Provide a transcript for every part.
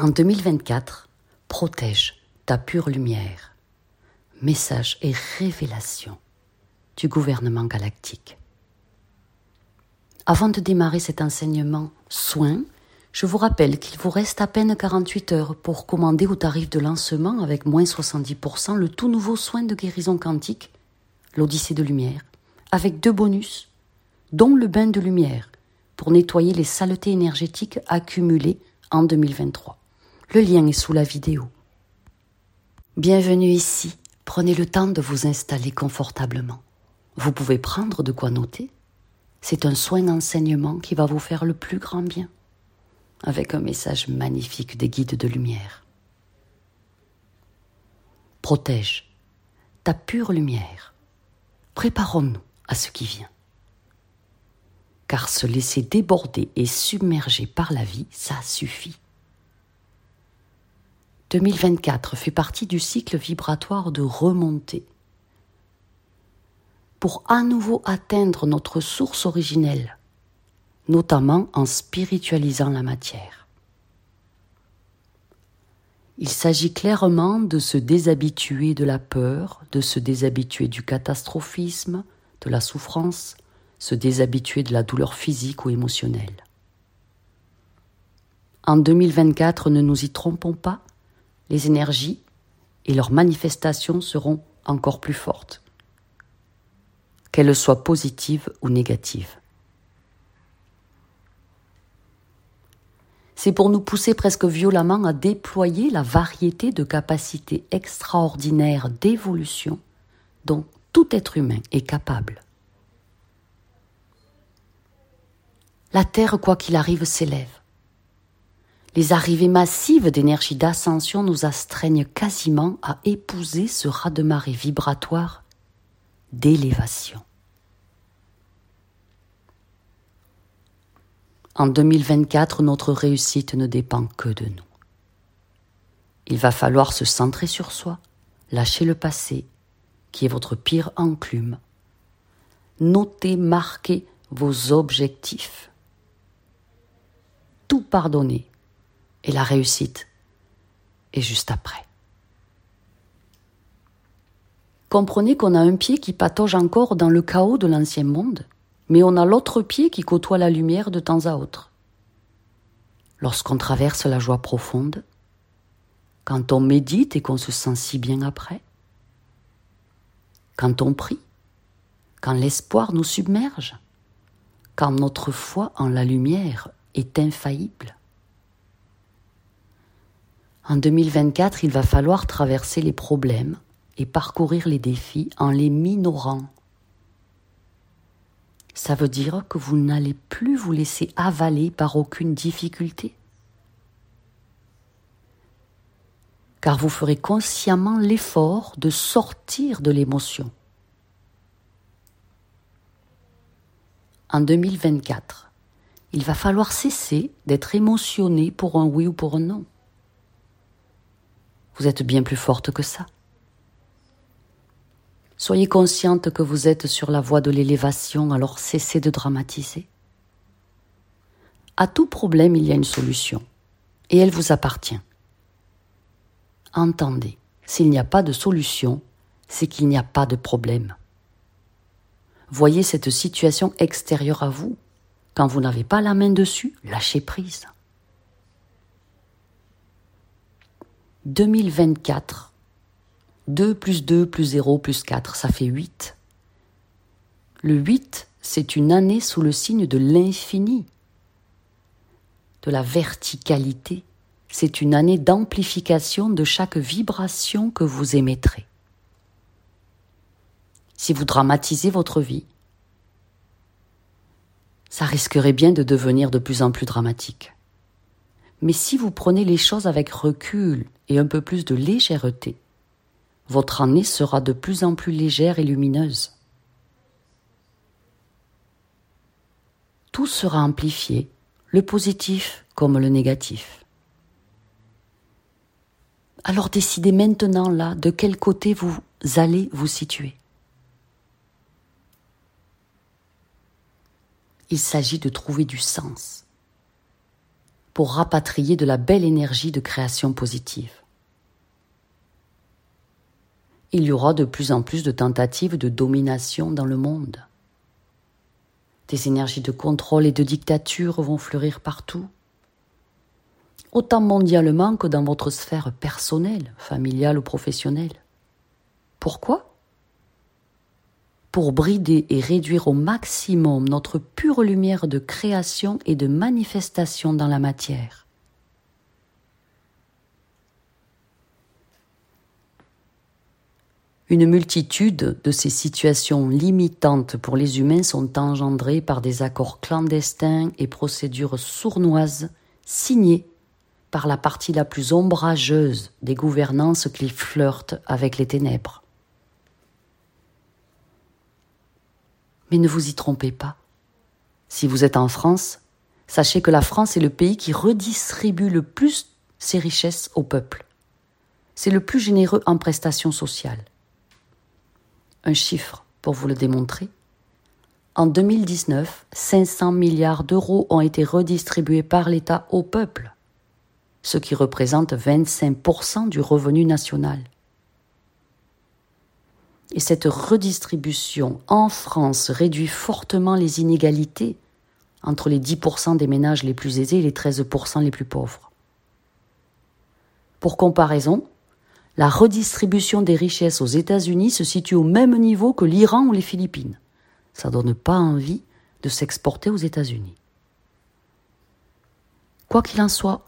En 2024, protège ta pure lumière. Message et révélation du gouvernement galactique. Avant de démarrer cet enseignement soin, je vous rappelle qu'il vous reste à peine 48 heures pour commander au tarif de lancement avec moins 70% le tout nouveau soin de guérison quantique, l'Odyssée de lumière, avec deux bonus, dont le bain de lumière pour nettoyer les saletés énergétiques accumulées en 2023. Le lien est sous la vidéo. Bienvenue ici. Prenez le temps de vous installer confortablement. Vous pouvez prendre de quoi noter. C'est un soin d'enseignement qui va vous faire le plus grand bien, avec un message magnifique des guides de lumière. Protège ta pure lumière. Préparons-nous à ce qui vient. Car se laisser déborder et submerger par la vie, ça suffit. 2024 fait partie du cycle vibratoire de remontée. Pour à nouveau atteindre notre source originelle, notamment en spiritualisant la matière. Il s'agit clairement de se déshabituer de la peur, de se déshabituer du catastrophisme, de la souffrance, se déshabituer de la douleur physique ou émotionnelle. En 2024, ne nous y trompons pas, les énergies et leurs manifestations seront encore plus fortes, qu'elles soient positives ou négatives. C'est pour nous pousser presque violemment à déployer la variété de capacités extraordinaires d'évolution dont tout être humain est capable. La Terre, quoi qu'il arrive, s'élève. Les arrivées massives d'énergie d'ascension nous astreignent quasiment à épouser ce raz-de-marée vibratoire d'élévation. En 2024, notre réussite ne dépend que de nous. Il va falloir se centrer sur soi, lâcher le passé, qui est votre pire enclume. Notez, marquez vos objectifs. Tout pardonner, et la réussite est juste après. Comprenez qu'on a un pied qui patauge encore dans le chaos de l'ancien monde, mais on a l'autre pied qui côtoie la lumière de temps à autre. Lorsqu'on traverse la joie profonde, quand on médite et qu'on se sent si bien après, quand on prie, quand l'espoir nous submerge, quand notre foi en la lumière est infaillible. En 2024, il va falloir traverser les problèmes et parcourir les défis en les minorant. Ça veut dire que vous n'allez plus vous laisser avaler par aucune difficulté. Car vous ferez consciemment l'effort de sortir de l'émotion. En 2024, il va falloir cesser d'être émotionné pour un oui ou pour un non. Vous êtes bien plus forte que ça. Soyez consciente que vous êtes sur la voie de l'élévation, alors cessez de dramatiser. À tout problème, il y a une solution, et elle vous appartient. Entendez, s'il n'y a pas de solution, c'est qu'il n'y a pas de problème. Voyez cette situation extérieure à vous. Quand vous n'avez pas la main dessus, lâchez prise. 2024. 2 plus 2 plus 0 plus 4, ça fait 8. Le 8, c'est une année sous le signe de l'infini, de la verticalité. C'est une année d'amplification de chaque vibration que vous émettrez. Si vous dramatisez votre vie, ça risquerait bien de devenir de plus en plus dramatique. Mais si vous prenez les choses avec recul et un peu plus de légèreté, votre année sera de plus en plus légère et lumineuse. Tout sera amplifié, le positif comme le négatif. Alors décidez maintenant là de quel côté vous allez vous situer. Il s'agit de trouver du sens pour rapatrier de la belle énergie de création positive. Il y aura de plus en plus de tentatives de domination dans le monde. Des énergies de contrôle et de dictature vont fleurir partout, autant mondialement que dans votre sphère personnelle, familiale ou professionnelle. Pourquoi? Pour brider et réduire au maximum notre pure lumière de création et de manifestation dans la matière. Une multitude de ces situations limitantes pour les humains sont engendrées par des accords clandestins et procédures sournoises signés par la partie la plus ombrageuse des gouvernances qui flirtent avec les ténèbres. Mais ne vous y trompez pas. Si vous êtes en France, sachez que la France est le pays qui redistribue le plus ses richesses au peuple. C'est le plus généreux en prestations sociales. Un chiffre pour vous le démontrer. En 2019, 500 milliards d'euros ont été redistribués par l'État au peuple, ce qui représente 25% du revenu national. Et cette redistribution en France réduit fortement les inégalités entre les 10% des ménages les plus aisés et les 13% les plus pauvres. Pour comparaison, la redistribution des richesses aux États-Unis se situe au même niveau que l'Iran ou les Philippines. Ça donne pas envie de s'exporter aux États-Unis. Quoi qu'il en soit,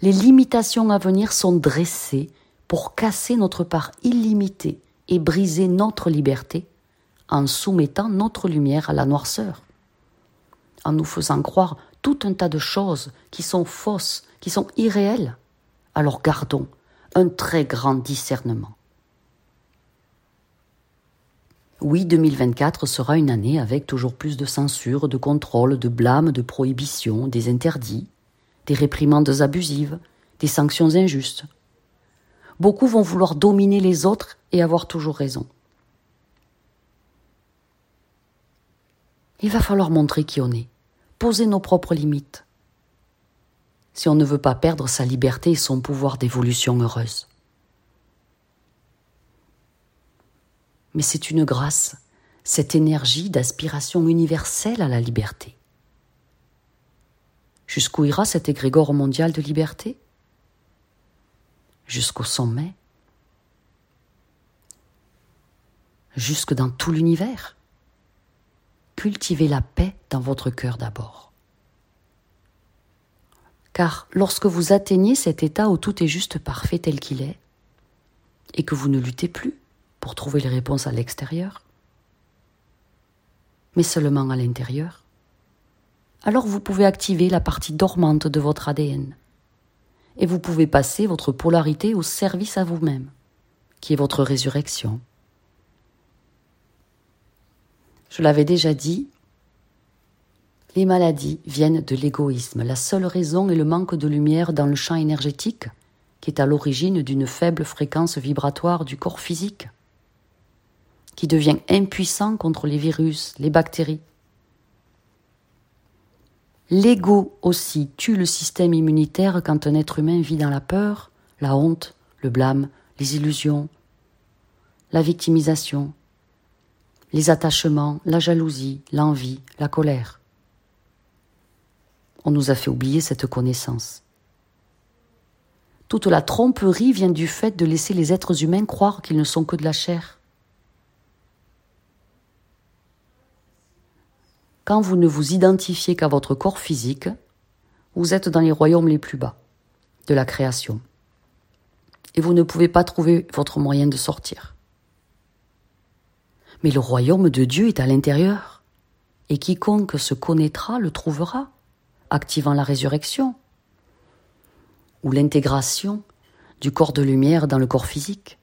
les limitations à venir sont dressées pour casser notre part illimitée et briser notre liberté en soumettant notre lumière à la noirceur, en nous faisant croire tout un tas de choses qui sont fausses, qui sont irréelles. Alors gardons un très grand discernement. Oui, 2024 sera une année avec toujours plus de censure, de contrôle, de blâme, de prohibition, des interdits, des réprimandes abusives, des sanctions injustes. Beaucoup vont vouloir dominer les autres et avoir toujours raison. Il va falloir montrer qui on est, poser nos propres limites, si on ne veut pas perdre sa liberté et son pouvoir d'évolution heureuse. Mais c'est une grâce, cette énergie d'aspiration universelle à la liberté. Jusqu'où ira cet égrégore mondial de liberté? Jusqu'au sommet jusque dans tout l'univers. Cultivez la paix dans votre cœur d'abord. Car lorsque vous atteignez cet état où tout est juste parfait tel qu'il est, et que vous ne luttez plus pour trouver les réponses à l'extérieur, mais seulement à l'intérieur, alors vous pouvez activer la partie dormante de votre ADN, et vous pouvez passer votre polarité au service à vous-même, qui est votre résurrection. Je l'avais déjà dit, les maladies viennent de l'égoïsme. La seule raison est le manque de lumière dans le champ énergétique, qui est à l'origine d'une faible fréquence vibratoire du corps physique, qui devient impuissant contre les virus, les bactéries. L'ego aussi tue le système immunitaire quand un être humain vit dans la peur, la honte, le blâme, les illusions, la victimisation, les attachements, la jalousie, l'envie, la colère. On nous a fait oublier cette connaissance. Toute la tromperie vient du fait de laisser les êtres humains croire qu'ils ne sont que de la chair. Quand vous ne vous identifiez qu'à votre corps physique, vous êtes dans les royaumes les plus bas de la création. Et vous ne pouvez pas trouver votre moyen de sortir. Mais le royaume de Dieu est à l'intérieur, et quiconque se connaîtra le trouvera, activant la résurrection ou l'intégration du corps de lumière dans le corps physique.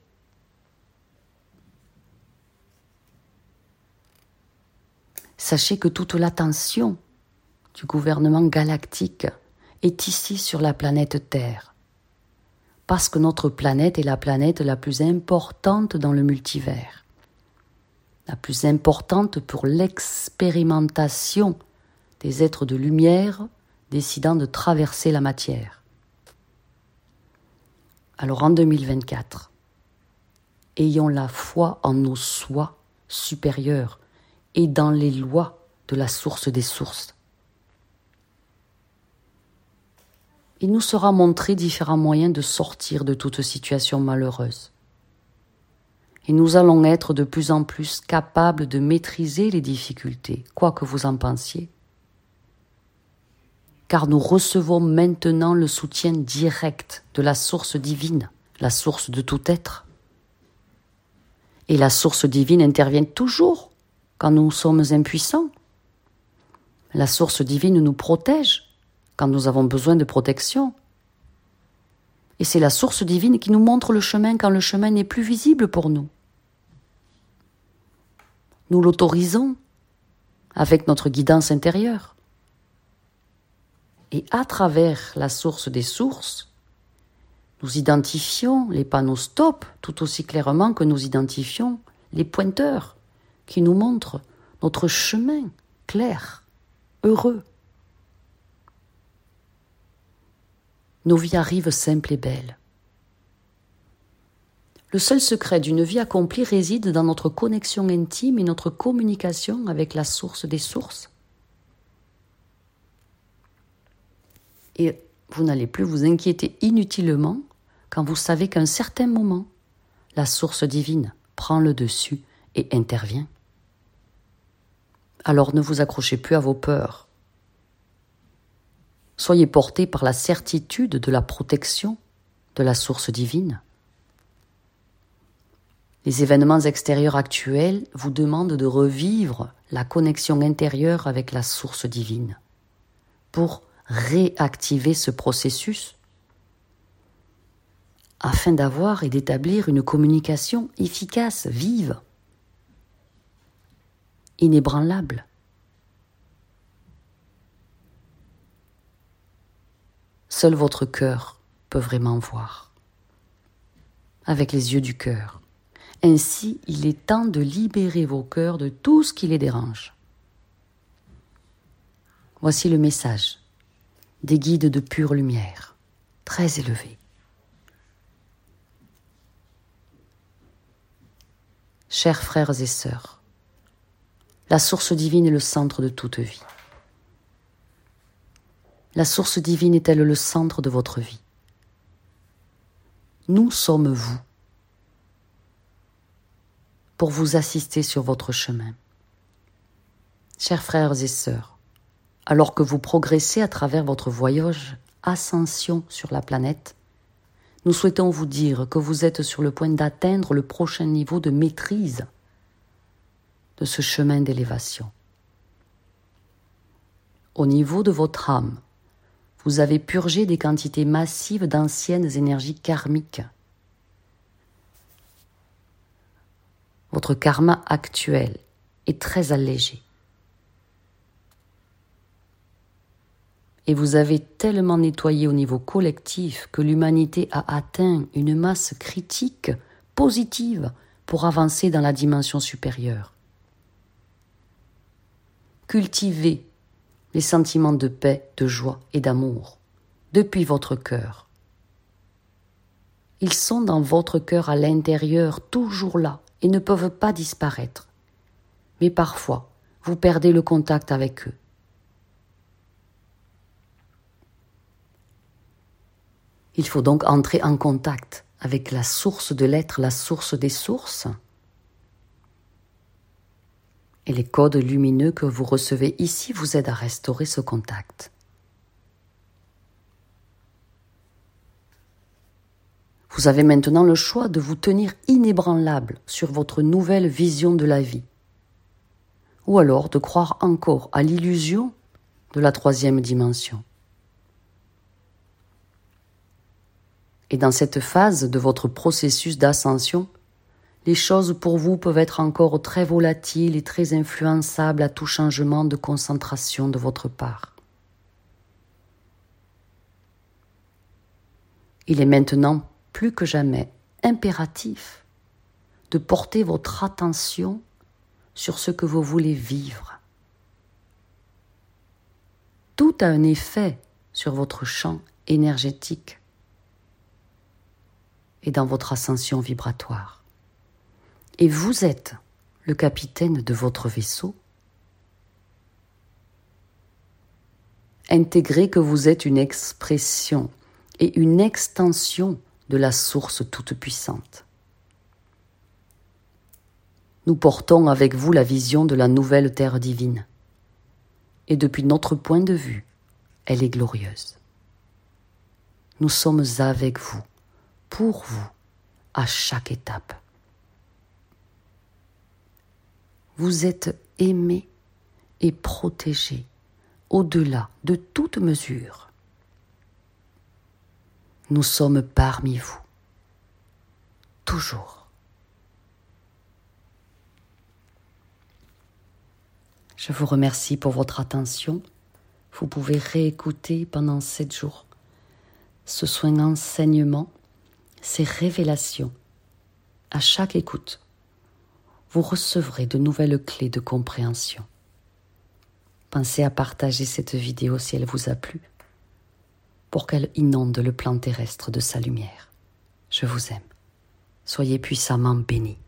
Sachez que toute l'attention du gouvernement galactique est ici sur la planète Terre, parce que notre planète est la planète la plus importante dans le multivers. La plus importante pour l'expérimentation des êtres de lumière, décidant de traverser la matière. Alors en 2024, ayons la foi en nos soins supérieurs et dans les lois de la source des sources. Il nous sera montré différents moyens de sortir de toute situation malheureuse. Et nous allons être de plus en plus capables de maîtriser les difficultés, quoi que vous en pensiez. Car nous recevons maintenant le soutien direct de la source divine, la source de tout être. Et la source divine intervient toujours quand nous sommes impuissants. La source divine nous protège quand nous avons besoin de protection. Et c'est la source divine qui nous montre le chemin quand le chemin n'est plus visible pour nous. Nous l'autorisons avec notre guidance intérieure. Et à travers la source des sources, nous identifions les panneaux stop tout aussi clairement que nous identifions les pointeurs qui nous montrent notre chemin clair, heureux. Nos vies arrivent simples et belles. Le seul secret d'une vie accomplie réside dans notre connexion intime et notre communication avec la source des sources. Et vous n'allez plus vous inquiéter inutilement quand vous savez qu'à un certain moment, la source divine prend le dessus et intervient. Alors ne vous accrochez plus à vos peurs. Soyez portés par la certitude de la protection de la source divine. Les événements extérieurs actuels vous demandent de revivre la connexion intérieure avec la source divine pour réactiver ce processus afin d'avoir et d'établir une communication efficace, vive, inébranlable. Seul votre cœur peut vraiment voir, avec les yeux du cœur. Ainsi, il est temps de libérer vos cœurs de tout ce qui les dérange. Voici le message des guides de pure lumière, très élevés. Chers frères et sœurs, la source divine est le centre de toute vie. La source divine est-elle le centre de votre vie? Nous sommes vous pour vous assister sur votre chemin. Chers frères et sœurs, alors que vous progressez à travers votre voyage ascension sur la planète, nous souhaitons vous dire que vous êtes sur le point d'atteindre le prochain niveau de maîtrise de ce chemin d'élévation. Au niveau de votre âme, vous avez purgé des quantités massives d'anciennes énergies karmiques. Votre karma actuel est très allégé. et vous avez tellement nettoyé au niveau collectif que l'humanité a atteint une masse critique positive pour avancer dans la dimension supérieure. Cultivez les sentiments de paix, de joie et d'amour depuis votre cœur. Ils sont dans votre cœur à l'intérieur, toujours là, et ne peuvent pas disparaître. Mais parfois, vous perdez le contact avec eux. Il faut donc entrer en contact avec la source de l'être, la source des sources. Et les codes lumineux que vous recevez ici vous aident à restaurer ce contact. Vous avez maintenant le choix de vous tenir inébranlable sur votre nouvelle vision de la vie, ou alors de croire encore à l'illusion de la troisième dimension. Et dans cette phase de votre processus d'ascension, les choses pour vous peuvent être encore très volatiles et très influençables à tout changement de concentration de votre part. Il est maintenant plus que jamais impératif de porter votre attention sur ce que vous voulez vivre. Tout a un effet sur votre champ énergétique et dans votre ascension vibratoire. Et vous êtes le capitaine de votre vaisseau. Intégrez que vous êtes une expression et une extension de la source toute-puissante. Nous portons avec vous la vision de la nouvelle terre divine. Et depuis notre point de vue, elle est glorieuse. Nous sommes avec vous, pour vous, à chaque étape. Vous êtes aimé et protégé au-delà de toute mesure. Nous sommes parmi vous, toujours. Je vous remercie pour votre attention. Vous pouvez réécouter pendant sept jours ce soin enseignement, ces révélations. À chaque écoute, vous recevrez de nouvelles clés de compréhension. Pensez à partager cette vidéo si elle vous a plu, pour qu'elle inonde le plan terrestre de sa lumière. Je vous aime. Soyez puissamment bénis.